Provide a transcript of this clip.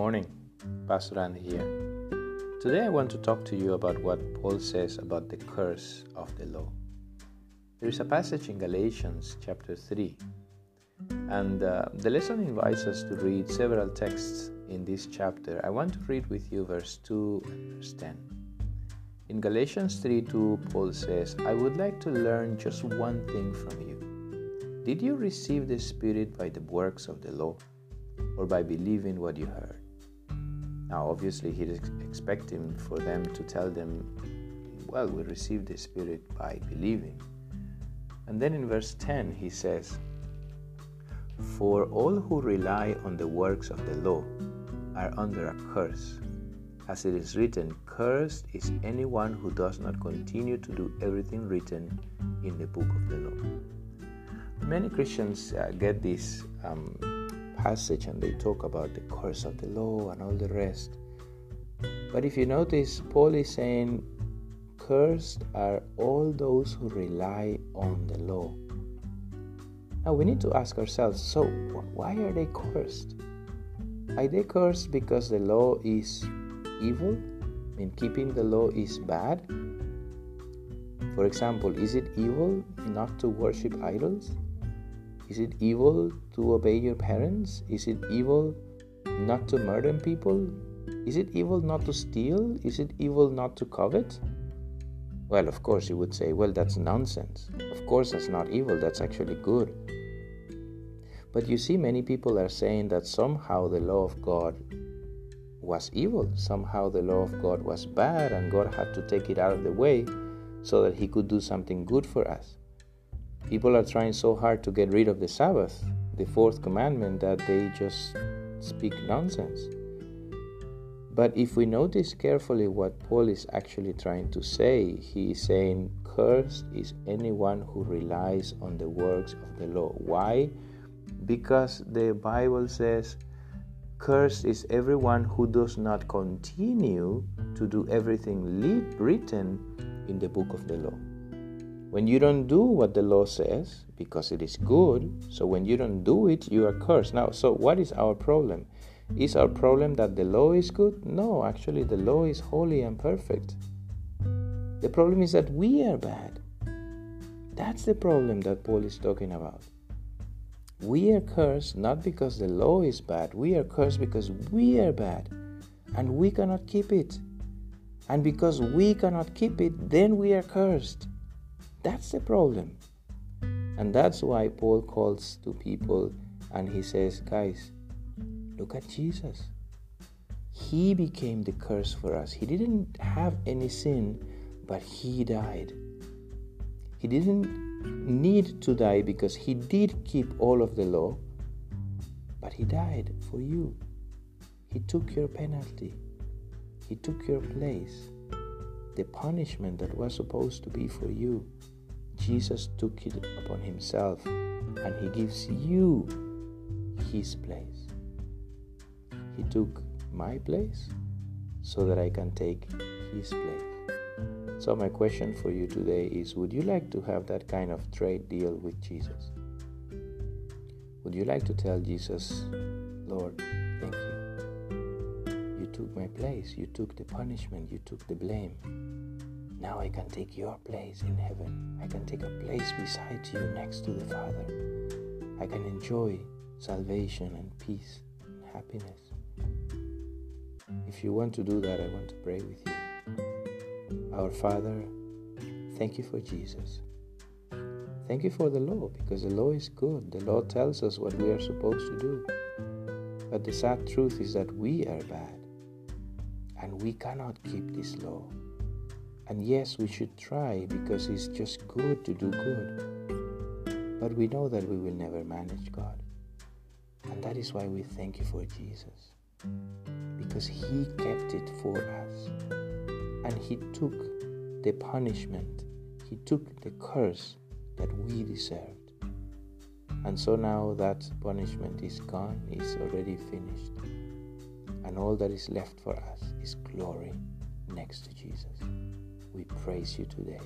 morning. Pastor Andy here. Today I want to talk to you about what Paul says about the curse of the law. There is a passage in Galatians chapter 3, and uh, the lesson invites us to read several texts in this chapter. I want to read with you verse 2 and verse 10. In Galatians 3 2, Paul says, I would like to learn just one thing from you. Did you receive the Spirit by the works of the law? or by believing what you heard. Now, obviously, he's expecting for them to tell them, well, we received the Spirit by believing. And then in verse 10, he says, For all who rely on the works of the law are under a curse. As it is written, Cursed is anyone who does not continue to do everything written in the book of the law. Many Christians uh, get this um, passage and they talk about the curse of the law and all the rest. But if you notice, Paul is saying, Cursed are all those who rely on the law. Now we need to ask ourselves so, why are they cursed? Are they cursed because the law is evil? I mean, keeping the law is bad? For example, is it evil not to worship idols? Is it evil to obey your parents? Is it evil not to murder people? Is it evil not to steal? Is it evil not to covet? Well, of course, you would say, well, that's nonsense. Of course, that's not evil, that's actually good. But you see, many people are saying that somehow the law of God was evil. Somehow the law of God was bad, and God had to take it out of the way so that He could do something good for us. People are trying so hard to get rid of the Sabbath, the fourth commandment, that they just speak nonsense. But if we notice carefully what Paul is actually trying to say, he is saying, Cursed is anyone who relies on the works of the law. Why? Because the Bible says, Cursed is everyone who does not continue to do everything written in the book of the law. When you don't do what the law says, because it is good, so when you don't do it, you are cursed. Now, so what is our problem? Is our problem that the law is good? No, actually, the law is holy and perfect. The problem is that we are bad. That's the problem that Paul is talking about. We are cursed not because the law is bad, we are cursed because we are bad and we cannot keep it. And because we cannot keep it, then we are cursed. That's the problem. And that's why Paul calls to people and he says, Guys, look at Jesus. He became the curse for us. He didn't have any sin, but he died. He didn't need to die because he did keep all of the law, but he died for you. He took your penalty, he took your place. The punishment that was supposed to be for you Jesus took it upon himself and he gives you his place. He took my place so that I can take his place. So, my question for you today is Would you like to have that kind of trade deal with Jesus? Would you like to tell Jesus, Lord, took my place, you took the punishment, you took the blame. Now I can take your place in heaven. I can take a place beside you next to the Father. I can enjoy salvation and peace and happiness. If you want to do that, I want to pray with you. Our Father, thank you for Jesus. Thank you for the law because the law is good. The law tells us what we are supposed to do. But the sad truth is that we are bad and we cannot keep this law. And yes, we should try because it's just good to do good. But we know that we will never manage God. And that is why we thank you for Jesus. Because He kept it for us. And He took the punishment, He took the curse that we deserved. And so now that punishment is gone, it's already finished and all that is left for us is glory next to Jesus. We praise you today.